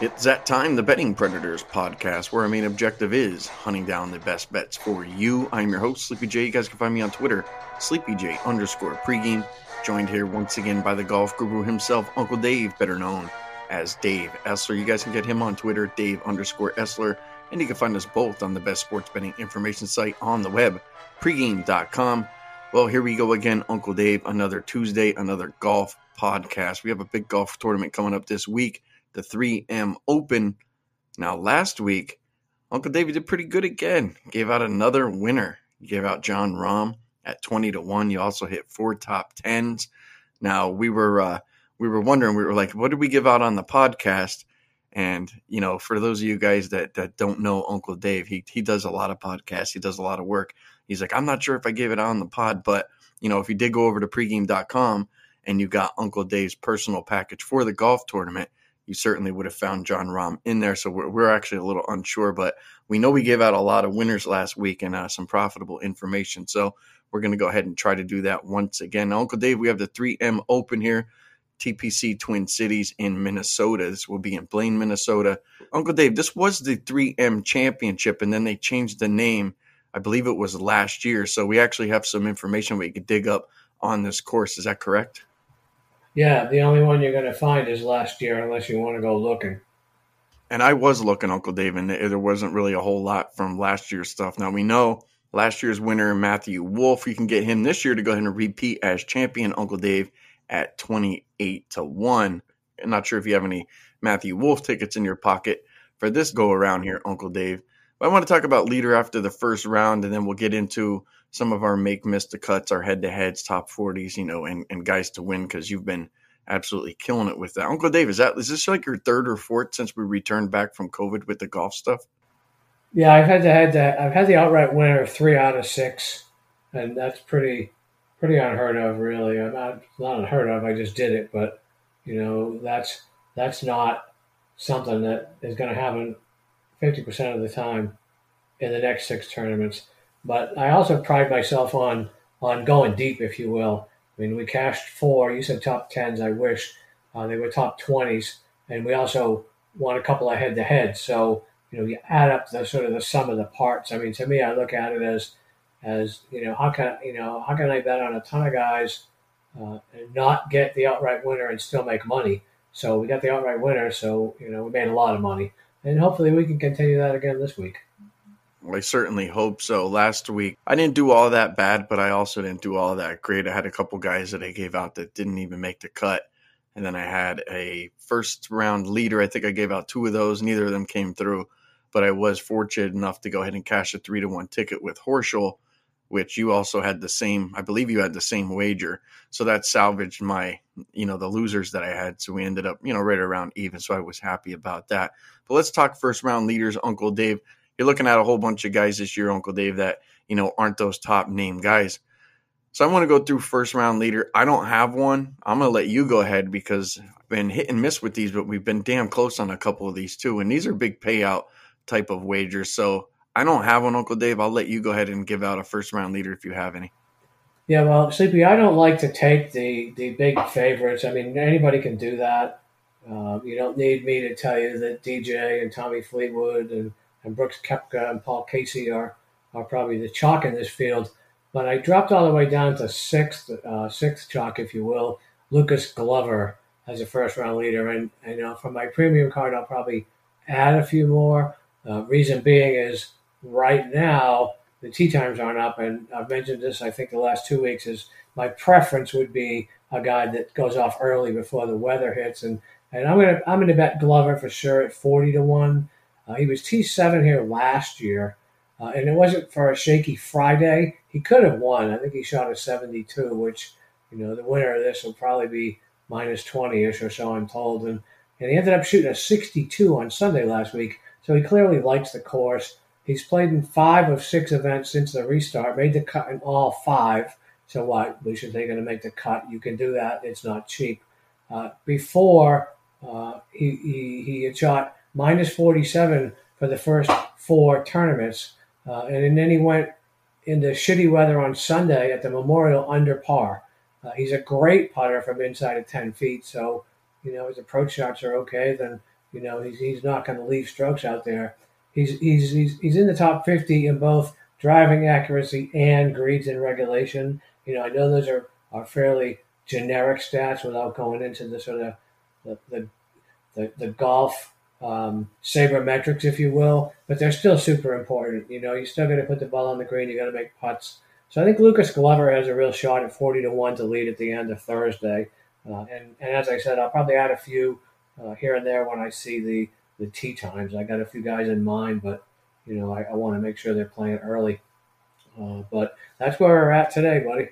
It's that time, the Betting Predators podcast, where our main objective is hunting down the best bets for you. I'm your host, Sleepy J. You guys can find me on Twitter, SleepyJ underscore pregame. Joined here once again by the golf guru himself, Uncle Dave, better known as Dave Essler. You guys can get him on Twitter, Dave underscore Essler, and you can find us both on the best sports betting information site on the web, pregame.com. Well, here we go again, Uncle Dave. Another Tuesday, another golf podcast. We have a big golf tournament coming up this week the 3M Open. Now, last week, Uncle David did pretty good again. Gave out another winner. He gave out Jon Rahm at 20 to 1. You also hit four top tens. Now, we were uh, we were wondering, we were like, what did we give out on the podcast? And, you know, for those of you guys that, that don't know Uncle Dave, he, he does a lot of podcasts. He does a lot of work. He's like, I'm not sure if I gave it out on the pod, but, you know, if you did go over to pregame.com and you got Uncle Dave's personal package for the golf tournament, you certainly would have found Jon Rahm in there. So we're, we're actually a little unsure, but we know we gave out a lot of winners last week and uh, some profitable information. So we're going to go ahead and try to do that once again. Now, Uncle Dave, we have the 3M Open here, TPC Twin Cities in Minnesota. This will be in Blaine, Minnesota. Uncle Dave, this was the 3M Championship, and then they changed the name. I believe it was last year. So we actually have some information we could dig up on this course. Is that correct? Yeah, the only one you're going to find is last year, unless you want to go looking. And I was looking, Uncle Dave, and there wasn't really a whole lot from last year's stuff. Now we know last year's winner, Matthew Wolff. You can get him this year to go ahead and repeat as champion, Uncle Dave, at 28 to 1. I'm not sure if you have any Matthew Wolff tickets in your pocket for this go around here, Uncle Dave. But I want to talk about leader after the first round, and then we'll get into some of our make miss the cuts, our head to heads, top 40s, you know, and, and guys to win because you've been absolutely killing it with that. Uncle Dave, is that is this like your third or fourth since we returned back from COVID with the golf stuff? Yeah, I've had that I've had the outright winner three out of six, and that's pretty pretty unheard of, really. I'm not not unheard of. I just did it, but you know that's that's not something that is going to happen fifty percent of the time in the next six tournaments. But I also pride myself on on going deep, if you will. I mean, we cashed four. You said top tens. I wish uh, they were top twenties, and we also won a couple of head to head. So you know, you add up the sort of the sum of the parts. I mean, to me, I look at it as as you know, how can you know how can I bet on a ton of guys uh, and not get the outright winner and still make money? So we got the outright winner, so you know we made a lot of money, and hopefully we can continue that again this week. I certainly hope so. Last week, I didn't do all that bad, but I also didn't do all that great. I had a couple guys that I gave out that didn't even make the cut. And then I had a first round leader. I think I gave out two of those. Neither of them came through, but I was fortunate enough to go ahead and cash a three to one ticket with Horschel, which you also had the same, I believe you had the same wager. So that salvaged my, you know, the losers that I had. So we ended up, you know, right around even. So I was happy about that. But let's talk first round leaders, Uncle Dave you're looking at a whole bunch of guys this year, Uncle Dave, that you know aren't those top name guys. So I want to go through first round leader. I don't have one. I'm gonna let you go ahead because I've been hit and miss with these, but we've been damn close on a couple of these too, and these are big payout type of wagers. So I don't have one, Uncle Dave. I'll let you go ahead and give out a first round leader if you have any. Yeah, well, Sleepy, I don't like to take the the big favorites. I mean, anybody can do that. Uh, you don't need me to tell you that DJ and Tommy Fleetwood and and Brooks Koepka and Paul Casey are, are probably the chalk in this field. But I dropped all the way down to sixth, uh, sixth chalk, if you will. Lucas Glover as a first round leader. And, you know, for my premium card, I'll probably add a few more. Uh, reason being is right now, the tee times aren't up. And I've mentioned this, I think, the last two weeks is my preference would be a guy that goes off early before the weather hits. And, and I'm going to I'm gonna bet Glover for sure at 40 to 1. Uh, he was T7 here last year, uh, and it wasn't for a shaky Friday. He could have won. I think he shot a 72, which, you know, the winner of this will probably be minus 20 ish or so, I'm told. And, and he ended up shooting a 62 on Sunday last week. So he clearly likes the course. He's played in five of six events since the restart, made the cut in all five. So what? We should think going to make the cut. You can do that. It's not cheap. Uh, before uh, he, he, he had shot minus 47 for the first four tournaments. Uh, and then he went into shitty weather on Sunday at the Memorial under par. Uh, he's a great putter from inside of 10 feet. So, you know, his approach shots are okay. Then You know, he's, he's not going to leave strokes out there. He's, he's, he's, he's in the top 50 in both driving accuracy and greens in regulation. You know, I know those are, are fairly generic stats without going into the sort of the, the, the, the golf um, sabermetrics, if you will, but they're still super important. You know, you still got to put the ball on the green. You got to make putts. So I think Lucas Glover has a real shot at 40 to 1 to lead at the end of Thursday. Uh, and, and as I said, I'll probably add a few uh, here and there when I see the, the tee times. I got a few guys in mind, but, you know, I, I want to make sure they're playing early. Uh, but that's where we're at today, buddy.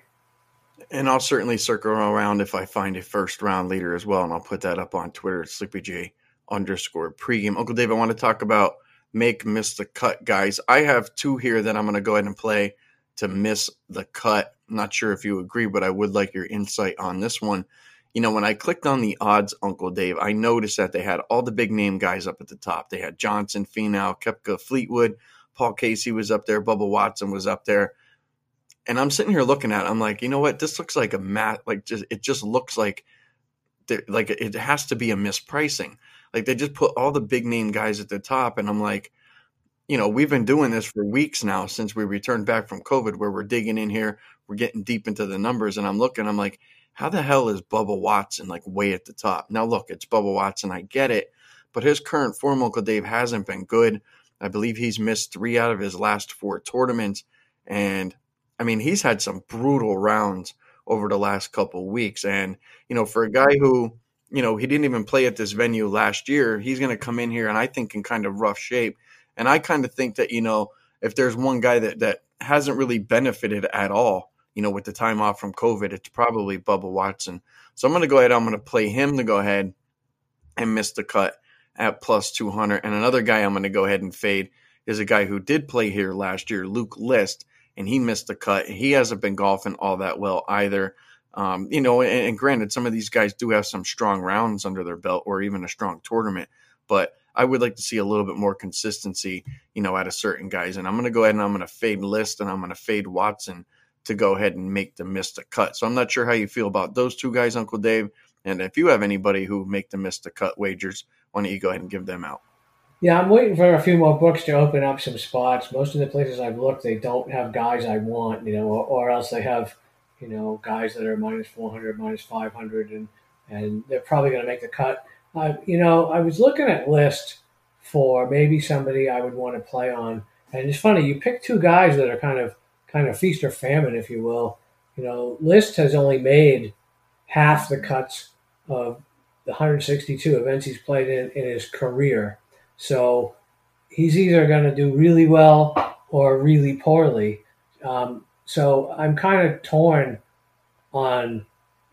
And I'll certainly circle around if I find a first round leader as well, and I'll put that up on Twitter at SleepyJ underscore pregame. Uncle Dave, I want to talk about make miss the cut guys. I have two here that I'm going to go ahead and play to miss the cut. I'm not sure if you agree, but I would like your insight on this one. You know, when I clicked on the odds, Uncle Dave, I noticed that they had all the big name guys up at the top. They had Johnson, Finau, Koepka, Fleetwood, Paul Casey was up there, Bubba Watson was up there. And I'm sitting here looking at it, I'm like, you know what? This looks like a mat like just it just looks like like it has to be a mispricing. Like they just put all the big name guys at the top, and I'm like, you know, we've been doing this for weeks now since we returned back from COVID, where we're digging in here, we're getting deep into the numbers, and I'm looking, I'm like, how the hell is Bubba Watson like way at the top? Now look, it's Bubba Watson, I get it, but his current form, Uncle Dave, hasn't been good. I believe he's missed three out of his last four tournaments, and I mean, he's had some brutal rounds over the last couple weeks, and you know, for a guy who you know, he didn't even play at this venue last year. He's going to come in here and I think in kind of rough shape. And I kind of think that, you know, if there's one guy that, that hasn't really benefited at all, you know, with the time off from COVID, it's probably Bubba Watson. So I'm going to go ahead. I'm going to play him to go ahead and miss the cut at plus 200. And another guy I'm going to go ahead and fade is a guy who did play here last year, Luke List, and he missed the cut. He hasn't been golfing all that well either. Um, you know, and, and, granted, some of these guys do have some strong rounds under their belt or even a strong tournament, but I would like to see a little bit more consistency, you know, out of certain guys. And I'm going to go ahead and I'm going to fade List and I'm going to fade Watson to go ahead and make the miss the cut. So I'm not sure how you feel about those two guys, Uncle Dave. And if you have anybody who make the miss the cut wagers, why don't you go ahead and give them out? Yeah, I'm waiting for a few more books to open up some spots. Most of the places I've looked, they don't have guys I want, you know, or, or else they have – you know, guys that are minus 400, minus 500, and, and they're probably going to make the cut. Uh, you know, I was looking at list for maybe somebody I would want to play on, and it's funny you pick two guys that are kind of kind of feast or famine, if you will. You know, List has only made half the cuts of the 162 events he's played in in his career, so he's either going to do really well or really poorly. Um, so I'm kind of torn on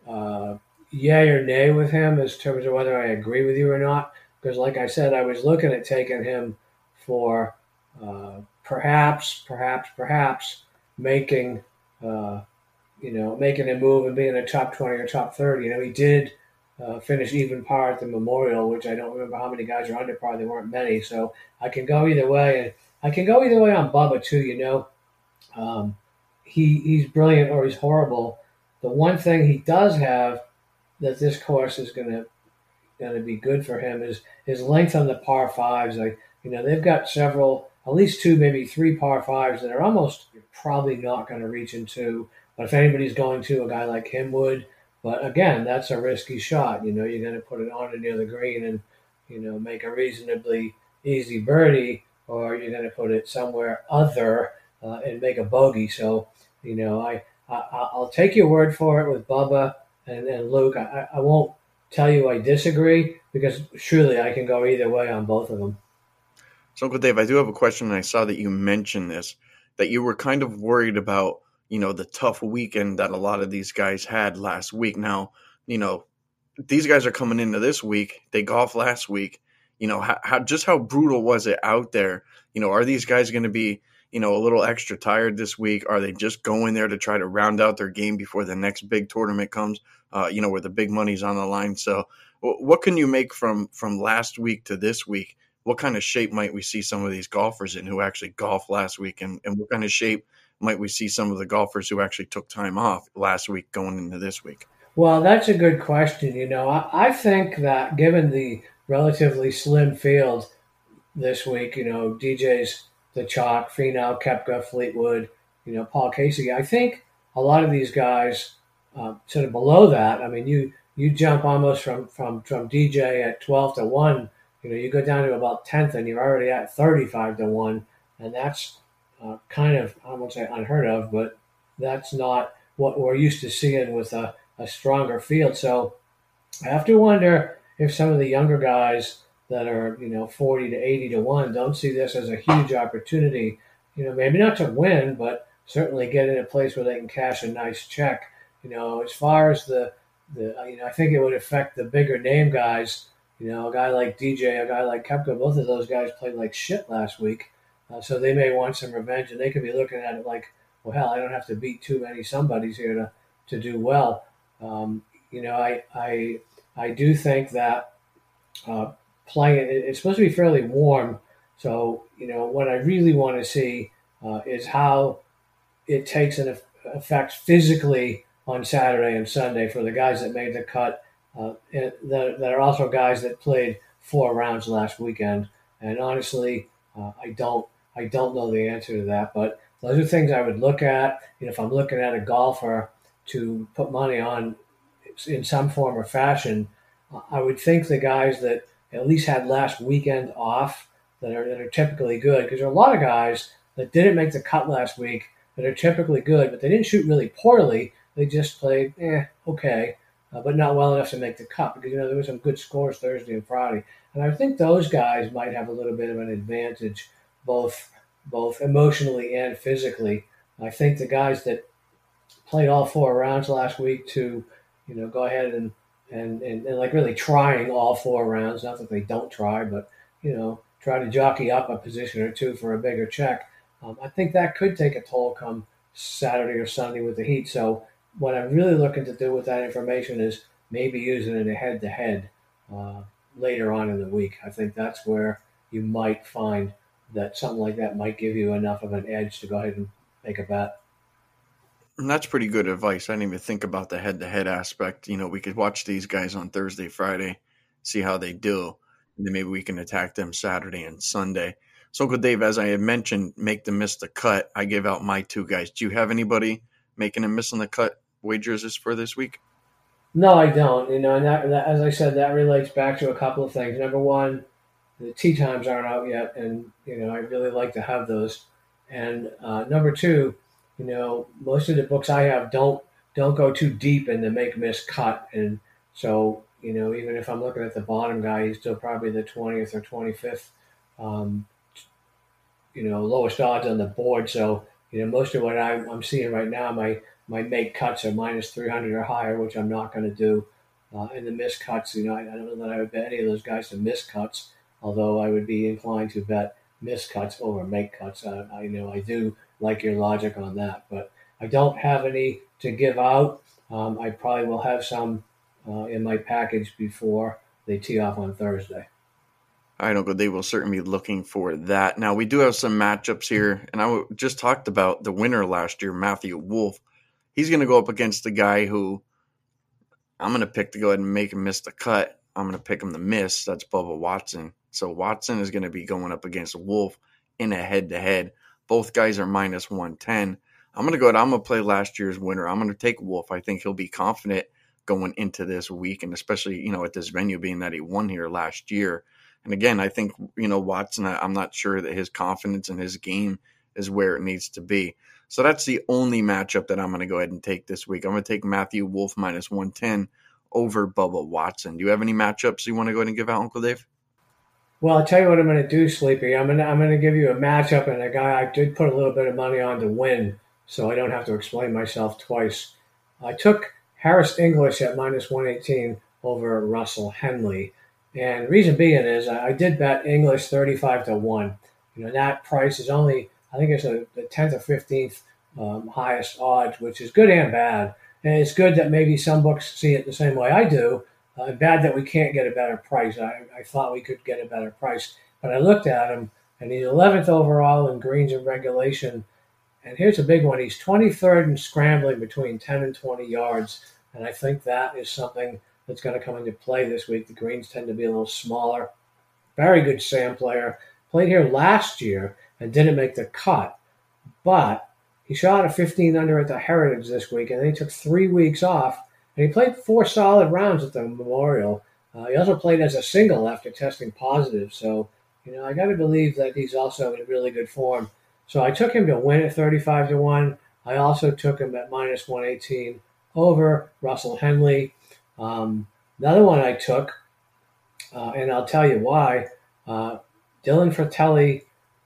uh, yay or nay with him as terms of whether I agree with you or not. Because, like I said, I was looking at taking him for uh, perhaps, perhaps, perhaps making, uh, you know, making a move and being a top 20 or top 30. You know, he did uh, finish even par at the Memorial, which I don't remember how many guys are under par. There weren't many. So I can go either way. And I can go either way on Bubba, too, you know. Um, he he's brilliant or he's horrible. The one thing he does have that this course is gonna gonna be good for him is his length on the par fives. Like you know, they've got several, at least two, maybe three par fives that are almost you're probably not going to reach into. But if anybody's going to, a guy like him would. But again, that's a risky shot. You know, you're going to put it on near the green and you know make a reasonably easy birdie, or you're going to put it somewhere other uh, and make a bogey. So you know, I, I will take your word for it with Bubba and, and Luke. I, I won't tell you I disagree because surely I can go either way on both of them. So, Uncle Dave, I do have a question, and I saw that you mentioned this that you were kind of worried about, you know, the tough weekend that a lot of these guys had last week. Now, you know, these guys are coming into this week. They golfed last week. You know, how, how just how brutal was it out there? You know, are these guys going to be you know, a little extra tired this week? Are they just going there to try to round out their game before the next big tournament comes? Uh, you know, where the big money's on the line. So, what can you make from from last week to this week? What kind of shape might we see some of these golfers in who actually golfed last week, and, and what kind of shape might we see some of the golfers who actually took time off last week going into this week? Well, that's a good question. You know, I, I think that given the relatively slim field this week. You know, DJ's the chalk, Finau, Koepka, Fleetwood, you know, Paul Casey. I think a lot of these guys uh, sort of below that. I mean, you you jump almost from from from DJ at twelve to one. You know, you go down to about tenth, and you're already at thirty-five to one, and that's uh, kind of I won't say unheard of, but that's not what we're used to seeing with a, a stronger field. So I have to wonder if some of the younger guys that are you know 40 to 80 to 1 don't see this as a huge opportunity you know maybe not to win but certainly get in a place where they can cash a nice check you know as far as the the you know I think it would affect the bigger name guys you know a guy like DJ a guy like Koepka both of those guys played like shit last week uh, so they may want some revenge and they could be looking at it like well hell I don't have to beat too many somebodies here to to do well um, you know I I I do think that uh, playing it's supposed to be fairly warm. So you know what I really want to see uh, is how it takes an effect physically on Saturday and Sunday for the guys that made the cut. Uh, that, that are also guys that played four rounds last weekend. And honestly, uh, I don't I don't know the answer to that. But those are things I would look at. You know, if I'm looking at a golfer to put money on in some form or fashion, I would think the guys that at least had last weekend off that are that are typically good because there are a lot of guys that didn't make the cut last week that are typically good, but they didn't shoot really poorly. They just played eh, okay, uh, but not well enough to make the cut because you know there were some good scores Thursday and Friday, and I think those guys might have a little bit of an advantage both both emotionally and physically. I think the guys that played all four rounds last week to you know go ahead and and, and, and like really trying all four rounds. Not that they don't try, but you know, try to jockey up a position or two for a bigger check. Um, I think that could take a toll come Saturday or Sunday with the heat. So what I'm really looking to do with that information is maybe using it a head to uh, head later on in the week. I think that's where you might find that something like that might give you enough of an edge to go ahead and make a bet. And that's pretty good advice. I didn't even think about the head to head aspect. You know, we could watch these guys on Thursday, Friday, see how they do, and then maybe we can attack them Saturday and Sunday. So, Uncle Dave, as I had mentioned, make them miss the cut. I gave out my two guys. Do you have anybody making a miss on the cut wagers is for this week? No, I don't. You know, and that, that, as I said, that relates back to a couple of things. Number one, the tee times aren't out yet, and you know I really like to have those. And uh, number two, you know, most of the books I have don't don't go too deep in the make miss cut, and so you know, even if I'm looking at the bottom guy, he's still probably the twentieth or twenty fifth, um, you know, lowest odds on the board. So you know, most of what I'm, I'm seeing right now, my my make cuts are minus three hundred or higher, which I'm not going to do. Uh, and the miss cuts, you know, I, I, don't know that I would bet any of those guys to miss cuts, although I would be inclined to bet miss cuts over make cuts. Uh, I, you know, I do like your logic on that. But I don't have any to give out. Um, I probably will have some uh, in my package before they tee off on Thursday. I know, but they will certainly be looking for that. Now we do have some matchups here, and I just talked about the winner last year, Matthew Wolff. He's going to go up against the guy who I'm going to pick to go ahead and make him miss the cut. I'm going to pick him to miss. That's Bubba Watson. So Watson is going to be going up against Wolff in a head-to-head. Both guys are minus 110. I'm going to go ahead. I'm going to play last year's winner. I'm going to take Wolff. I think he'll be confident going into this week, and especially, you know, at this venue, being that he won here last year. And again, I think, you know, Watson, I'm not sure that his confidence in his game is where it needs to be. So that's the only matchup that I'm going to go ahead and take this week. I'm going to take Matthew Wolff minus 110 over Bubba Watson. Do you have any matchups you want to go ahead and give out, Uncle Dave? Well, I'll tell you what I'm going to do, Sleepy. I'm going to, I'm going to give you a matchup and a guy I did put a little bit of money on to win, so I don't have to explain myself twice. I took Harris English at minus 118 over Russell Henley. And reason being is I did bet English 35 to 1. You know, that price is only, I think it's a, the 10th or 15th um, highest odds, which is good and bad. And it's good that maybe some books see it the same way I do, uh, bad that we can't get a better price. I, I thought we could get a better price, but I looked at him, and he's 11th overall in greens and regulation. And here's a big one: he's 23rd in scrambling between 10 and 20 yards, and I think that is something that's going to come into play this week. The greens tend to be a little smaller. Very good sand player. Played here last year and didn't make the cut, but he shot a 15 under at the Heritage this week, and then he took three weeks off, and he played four solid rounds at the Memorial. Uh, he also played as a single after testing positive, so you know I got to believe that he's also in really good form. So I took him to win at 35 to one. I also took him at minus 118 over Russell Henley. Um, another one I took, uh, and I'll tell you why. Uh, Dylan Frittelli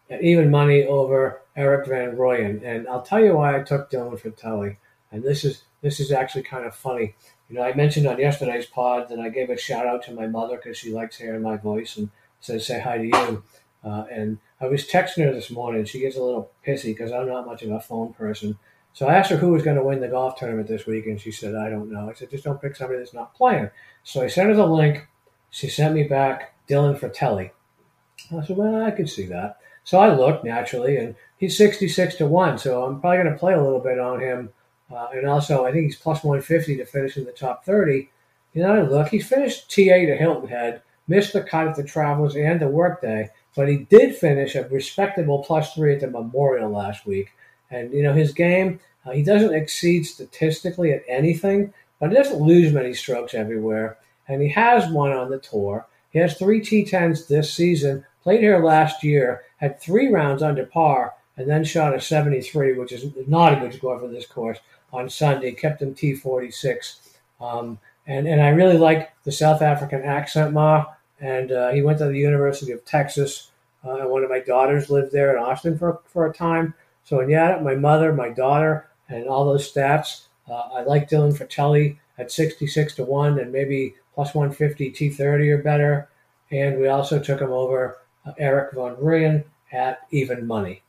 at even money over Erik van Rooyen, and I'll tell you why I took Dylan Frittelli. And this is this is actually kind of funny. You know, I mentioned on yesterday's pod that I gave a shout out to my mother because she likes hearing my voice and says say hi to you. Uh, and I was texting her this morning. She gets a little pissy because I'm not much of a phone person. So I asked her who was going to win the golf tournament this week, and she said, I don't know. I said, just don't pick somebody that's not playing. So I sent her the link. She sent me back Dylan Frittelli. I said, well, I could see that. So I looked naturally, and he's 66 to 1. So I'm probably going to play a little bit on him. Uh, and also, I think he's plus 150 to finish in the top 30. You know, I look, he's finished TA to Hilton Head, missed the cut at the Travelers and the Workday, but he did finish a respectable plus three at the Memorial last week. And, you know, his game, uh, he doesn't exceed statistically at anything, but he doesn't lose many strokes everywhere. And he has won on the tour. He has three T10s this season, played here last year, had three rounds under par, and then shot a 73, which is not a good score for this course on Sunday, kept him T46. Um, and, and I really like the South African accent, Ma. And uh, he went to the University of Texas. Uh, and one of my daughters lived there in Austin for, for a time. So, yeah, my mother, my daughter, and all those stats. Uh, I like Dylan Frittelli at 66 to 1 and maybe plus 150 T30 or better. And we also took him over Erik van Rooyen at even money.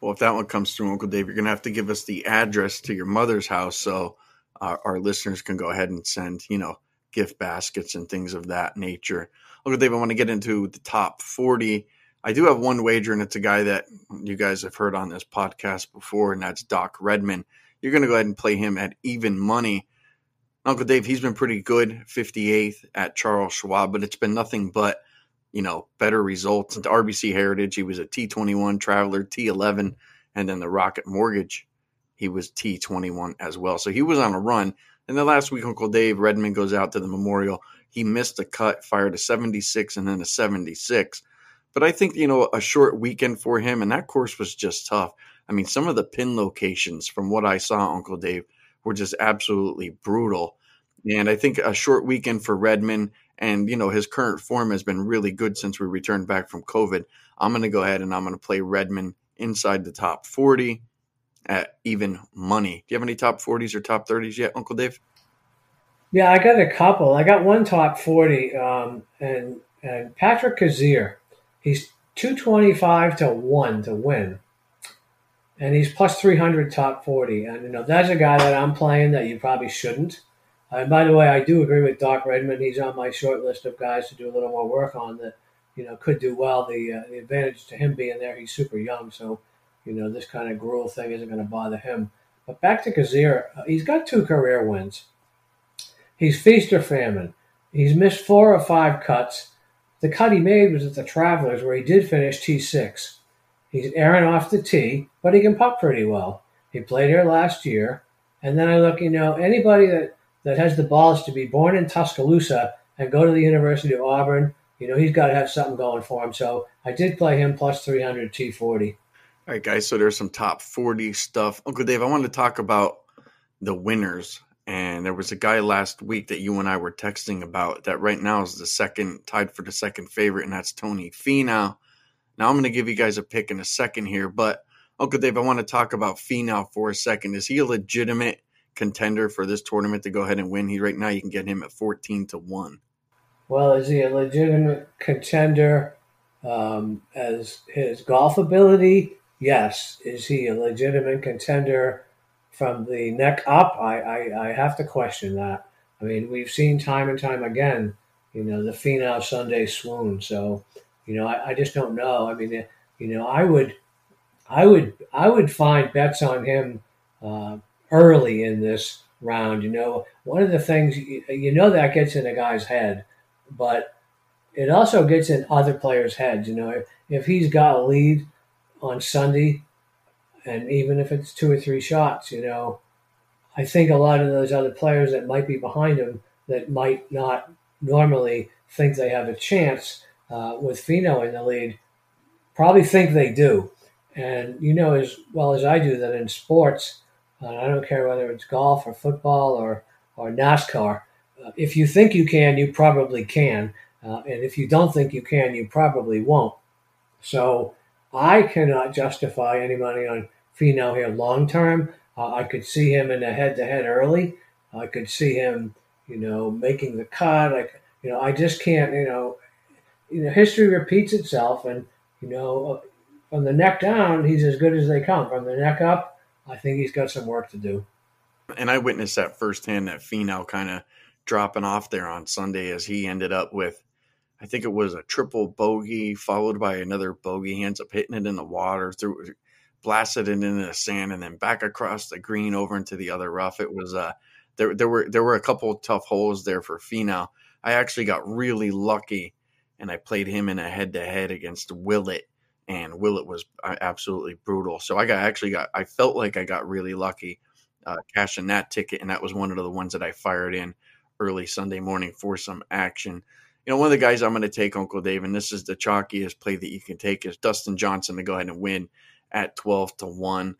Well, if that one comes through, Uncle Dave, you're going to have to give us the address to your mother's house so uh, our listeners can go ahead and send, you know, gift baskets and things of that nature. Uncle Dave, I want to get into the top 40. I do have one wager, and it's a guy that you guys have heard on this podcast before, and that's Doc Redman. You're going to go ahead and play him at even money. Uncle Dave, he's been pretty good, 58th at Charles Schwab, but it's been nothing but, you know, better results. At RBC Heritage, he was a T21 Traveler, T11, and then the Rocket Mortgage, he was T21 as well. So he was on a run. And the last week, Uncle Dave Redman goes out to the Memorial. He missed a cut, fired a 76 and then a 76. But I think, you know, a short weekend for him, and that course was just tough. I mean, some of the pin locations from what I saw, Uncle Dave, were just absolutely brutal. And I think a short weekend for Redman, and, you know, his current form has been really good since we returned back from COVID. I'm going to go ahead and I'm going to play Redman inside the top 40 at even money. Do you have any top 40s or top 30s yet, Uncle Dave? Yeah, I got a couple. I got one top 40, um, and, and Patton Kizzire He's 225 to 1 to win. And he's plus 300 top 40. And, you know, that's a guy that I'm playing that you probably shouldn't. And by the way, I do agree with Doc Redman. He's on my short list of guys to do a little more work on that, you know, could do well. The, uh, the advantage to him being there, he's super young. So, you know, this kind of gruel thing isn't going to bother him. But back to Kizzire, uh, he's got two career wins. He's feast or famine. He's missed four or five cuts. The cut he made was at the Travelers, where he did finish T6. He's airing off the tee, but he can putt pretty well. He played here last year. And then I look, you know, anybody that, that has the balls to be born in Tuscaloosa and go to the University of Auburn, you know, he's got to have something going for him. So I did play him plus 300 T40. All right, guys. So there's some top 40 stuff. Uncle Dave, I wanted to talk about the winners and there was a guy last week that you and I were texting about that right now is the second, tied for the second favorite, and that's Tony Finau. Now I'm going to give you guys a pick in a second here, but Uncle Dave, I want to talk about Finau for a second. Is he a legitimate contender for this tournament to go ahead and win? He right now you can get him at 14 to one. Well, is he a legitimate contender um, as his golf ability? Yes. Is he a legitimate contender? from the neck up, I, I, I have to question that. I mean, we've seen time and time again, you know, the Finau Sunday swoon. So, you know, I, I just don't know. I mean, you know, I would, I would, I would find bets on him uh, early in this round. You know, one of the things you know that gets in a guy's head, but it also gets in other players' heads. You know, if he's got a lead on Sunday, and even if it's two or three shots, you know, I think a lot of those other players that might be behind him that might not normally think they have a chance uh, with Finau in the lead probably think they do. And you know as well as I do that in sports, uh, I don't care whether it's golf or football or, or NASCAR, uh, if you think you can, you probably can. Uh, and if you don't think you can, you probably won't. So I cannot justify any money on Finau here long term. Uh, I could see him in a head to head early. I could see him, you know, making the cut. I, you know, I just can't, you know, you know, history repeats itself, and you know, uh, from the neck down, he's as good as they come. From the neck up, I think he's got some work to do. And I witnessed that firsthand. That Finau kind of dropping off there on Sunday as he ended up with, I think it was a triple bogey followed by another bogey. He ends up hitting it in the water, through blasted it into the sand, and then back across the green over into the other rough. It was uh, there. There were there were a couple tough holes there for Finau. I actually got really lucky, and I played him in a head to head against Willett, and Willett was uh, absolutely brutal. So I got actually got I felt like I got really lucky uh, cashing that ticket, and that was one of the ones that I fired in early Sunday morning for some action. You know, one of the guys I'm going to take, Uncle Dave, and this is the chalkiest play that you can take, is Dustin Johnson to go ahead and win at 12 to 1.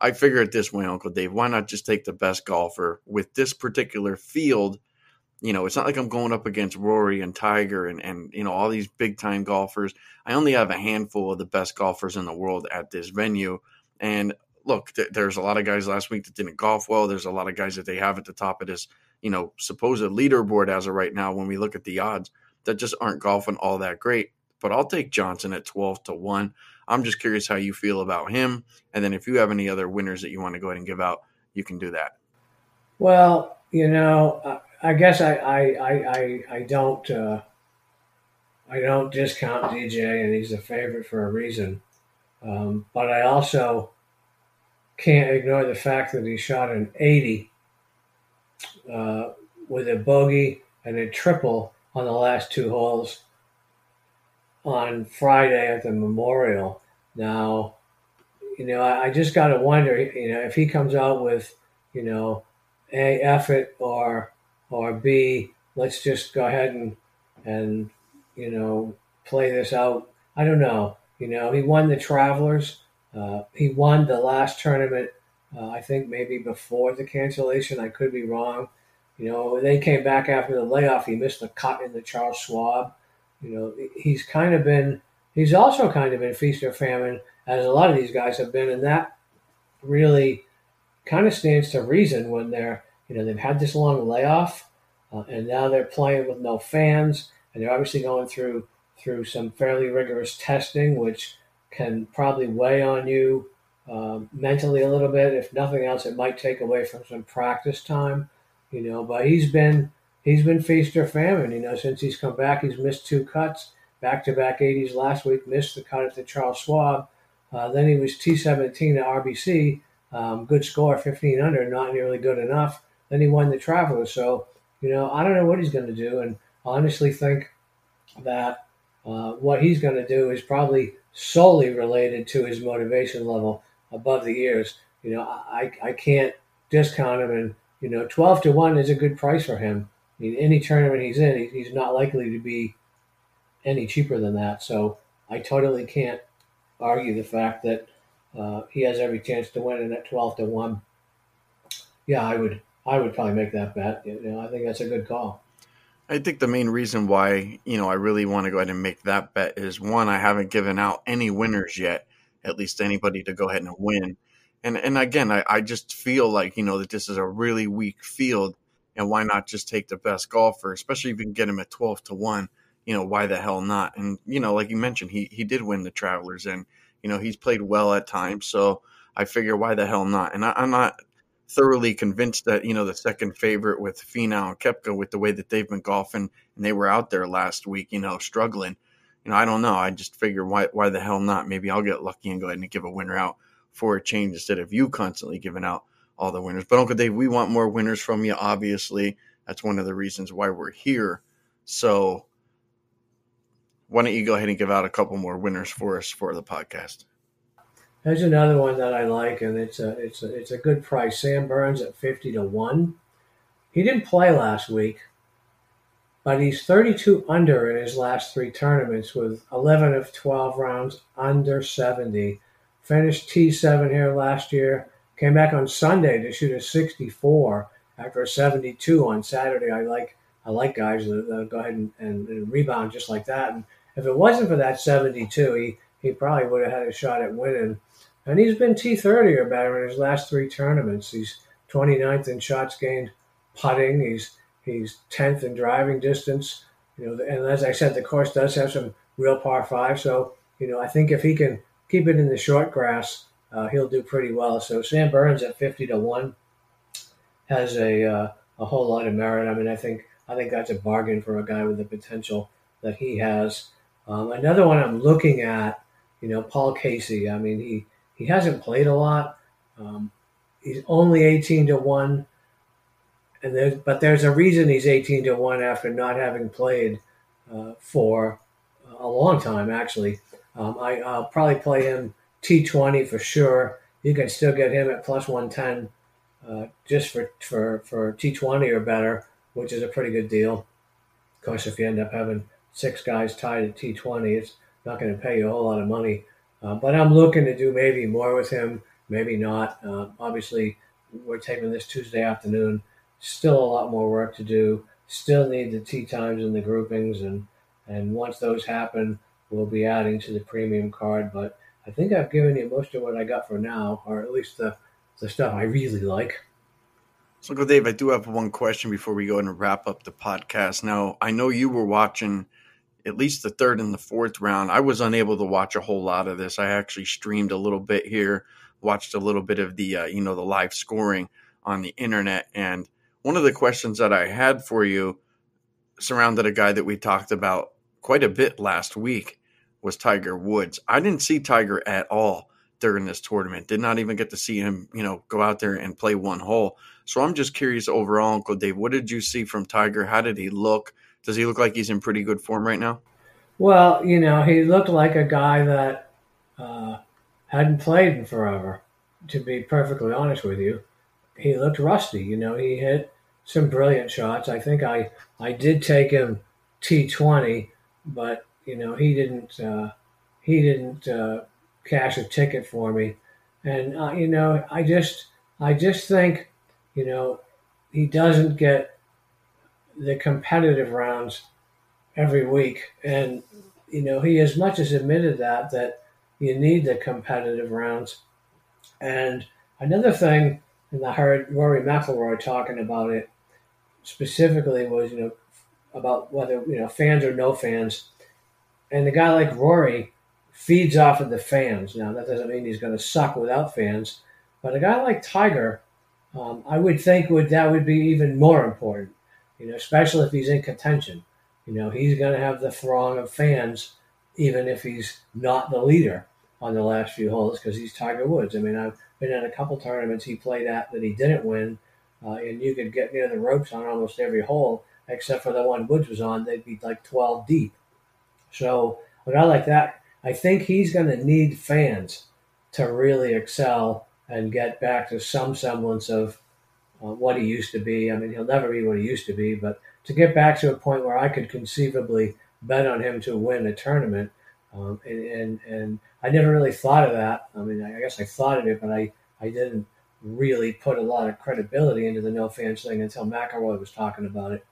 I figure it this way, Uncle Dave. Why not just take the best golfer with this particular field? You know, it's not like I'm going up against Rory and Tiger and, and you know, all these big time golfers. I only have a handful of the best golfers in the world at this venue. And look, th- there's a lot of guys last week that didn't golf well. There's a lot of guys that they have at the top of this, you know, supposed leaderboard as of right now when we look at the odds that just aren't golfing all that great. But I'll take Johnson at 12 to 1. I'm just curious how you feel about him. And then if you have any other winners that you want to go ahead and give out, you can do that. Well, you know, uh, I guess I I I, I I don't uh, I don't discount DJ, and he's a favorite for a reason. Um, but I also can't ignore the fact that he shot an 80 uh, with a bogey and a triple on the last two holes on Friday at the Memorial. Now, you know, I, I just got to wonder, you know, if he comes out with, you know, a effort or or b let's just go ahead and and you know play this out. I don't know. You know, he won the Travelers. Uh, he won the last tournament. Uh, I think maybe before the cancellation. I could be wrong. You know, they came back after the layoff, he missed the cut in the Charles Schwab. You know, he's kind of been, he's also kind of been feast or famine, as a lot of these guys have been, and that really kind of stands to reason when they're, you know, they've had this long layoff, uh, and now they're playing with no fans, and they're obviously going through through some fairly rigorous testing, which can probably weigh on you um, mentally a little bit. If nothing else, it might take away from some practice time, you know. But he's been he's been feast or famine. You know, since he's come back, he's missed two cuts, back to back 80s last week, missed the cut at the Charles Schwab. Uh, then he was T17 at RBC, um, good score, 15 under, not nearly good enough. Then he won the Traveler. So, you know, I don't know what he's going to do. And honestly think that uh, what he's going to do is probably solely related to his motivation level above the ears. You know, I, I can't discount him. And, you know, 12 to 1 is a good price for him. I mean, any tournament he's in, he's not likely to be any cheaper than that. So I totally can't argue the fact that uh, he has every chance to win, and at twelve to one, yeah, I would I would probably make that bet. You know, I think that's a good call. I think the main reason why you know I really want to go ahead and make that bet is one, I haven't given out any winners yet, at least anybody to go ahead and win, and and again, I, I just feel like you know that this is a really weak field and why not just take the best golfer, especially if you can get him at twelve to one? You know, why the hell not? And you know, like you mentioned, he he did win the Travelers, and you know he's played well at times. So I figure, why the hell not? And I, I'm not thoroughly convinced that you know the second favorite with Finau and Koepka with the way that they've been golfing and they were out there last week, you know, struggling. You know, I don't know. I just figure why why the hell not? Maybe I'll get lucky and go ahead and give a winner out for a change instead of you constantly giving out all the winners. But Uncle Dave, we want more winners from you. Obviously, that's one of the reasons why we're here. So, why don't you go ahead and give out a couple more winners for us for the podcast? There's another one that I like, and it's a it's a it's a good price. Sam Burns at fifty to one. He didn't play last week, but he's 32 under in his last three tournaments with 11 of 12 rounds under 70. Finished T7 here last year. Came back on Sunday to shoot a 64 after a 72 on Saturday. I like I like guys that, that go ahead and, and, and, rebound just like that. And if it wasn't for that 72, he, he probably would have had a shot at winning. And he's been T30 or better in his last three tournaments. He's 29th in shots gained putting. He's he's 10th in driving distance. You know, and as I said, the course does have some real par five. So you know, I think if he can keep it in the short grass, uh, he'll do pretty well. So Sam Burns at 50 to one has a uh, a whole lot of merit. I mean, I think I think that's a bargain for a guy with the potential that he has. Um, another one I'm looking at, you know, Paul Casey. I mean, he he hasn't played a lot. Um, he's only 18 to one, and there's but there's a reason he's 18 to one after not having played uh, for a long time. Actually, um, I, I'll probably play him T20 for sure. You can still get him at plus 110 uh, just for, for, for T20 or better, which is a pretty good deal. Of course, if you end up having six guys tied at T20, it's not going to pay you a whole lot of money. Uh, but I'm looking to do maybe more with him, maybe not. Uh, obviously, we're taping this Tuesday afternoon. Still a lot more work to do. Still need the tee times and the groupings, and and once those happen, we'll be adding to the premium card. But I think I've given you most of what I got for now, or at least the the stuff I really like. So, Dave, I do have one question before we go and wrap up the podcast. Now, I know you were watching at least the third and the fourth round. I was unable to watch a whole lot of this. I actually streamed a little bit here, watched a little bit of the uh, you know the live scoring on the internet, and one of the questions that I had for you surrounded a guy that we talked about quite a bit last week was Tiger Woods. I didn't see Tiger at all during this tournament. Did not even get to see him, you know, go out there and play one hole. So I'm just curious overall, Uncle Dave, what did you see from Tiger? How did he look? Does he look like he's in pretty good form right now? Well, you know, he looked like a guy that uh, hadn't played in forever. To be perfectly honest with you, he looked rusty. You know, he hit some brilliant shots. I think I I did take him T20, but you know he didn't uh, he didn't uh, cash a ticket for me. And uh, you know, I just I just think, you know, he doesn't get the competitive rounds every week, and you know, he as much as admitted that that you need the competitive rounds. And another thing, and I heard Rory McIlroy talking about it specifically was, you know, about whether you know fans or no fans, and a guy like Rory feeds off of the fans. Now, that doesn't mean he's going to suck without fans, but a guy like Tiger, um, I would think would that would be even more important. You know, especially if he's in contention. You know, he's going to have the throng of fans, even if he's not the leader on the last few holes, because he's Tiger Woods. I mean, I've been in a couple tournaments he played at that he didn't win, uh, and you could get near the ropes on almost every hole, except for the one Woods was on. They'd be like 12 deep. So a guy like that I think he's going to need fans to really excel and get back to some semblance of uh, what he used to be. I mean, he'll never be what he used to be, but to get back to a point where I could conceivably bet on him to win a tournament, um, and, and, and I never really thought of that. I mean, I guess I thought of it, but I I didn't really put a lot of credibility into the no fans thing until McIlroy was talking about it.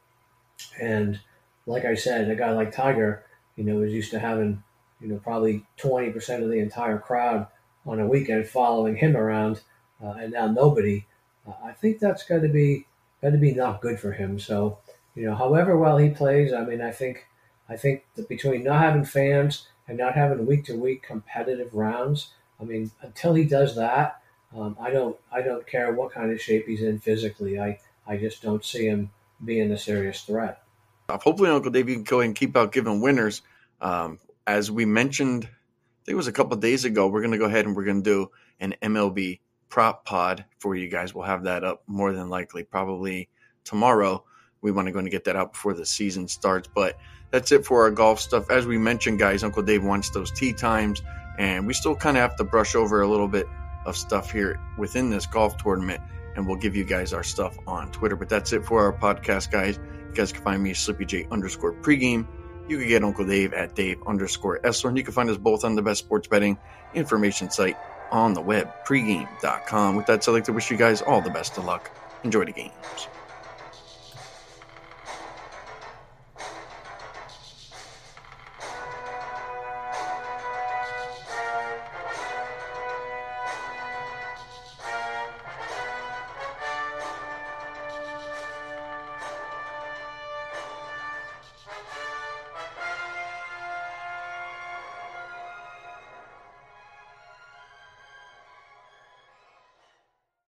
And like I said, a guy like Tiger, you know, is used to having you know, probably 20% of the entire crowd on a weekend following him around, uh, and now nobody. Uh, I think that's got to be got to be not good for him. So, you know, however well he plays, I mean, I think I think that between not having fans and not having week to week competitive rounds, I mean, until he does that, um, I don't I don't care what kind of shape he's in physically. I I just don't see him being a serious threat. Hopefully, Uncle Dave, you can go and keep out giving winners. Um, as we mentioned, I think it was a couple days ago, we're going to go ahead and we're going to do an MLB prop pod for you guys. We'll have that up more than likely, probably tomorrow. We want to go and get that out before the season starts. But that's it for our golf stuff. As we mentioned, guys, Uncle Dave wants those tee times, and we still kind of have to brush over a little bit of stuff here within this golf tournament. And we'll give you guys our stuff on Twitter. But that's it for our podcast, guys. You guys can find me SlippyJ underscore pregame. You can get Uncle Dave at Dave underscore Essler. And you can find us both on the best sports betting information site on the web, pregame.com. With that, said, I'd like to wish you guys all the best of luck. Enjoy the games.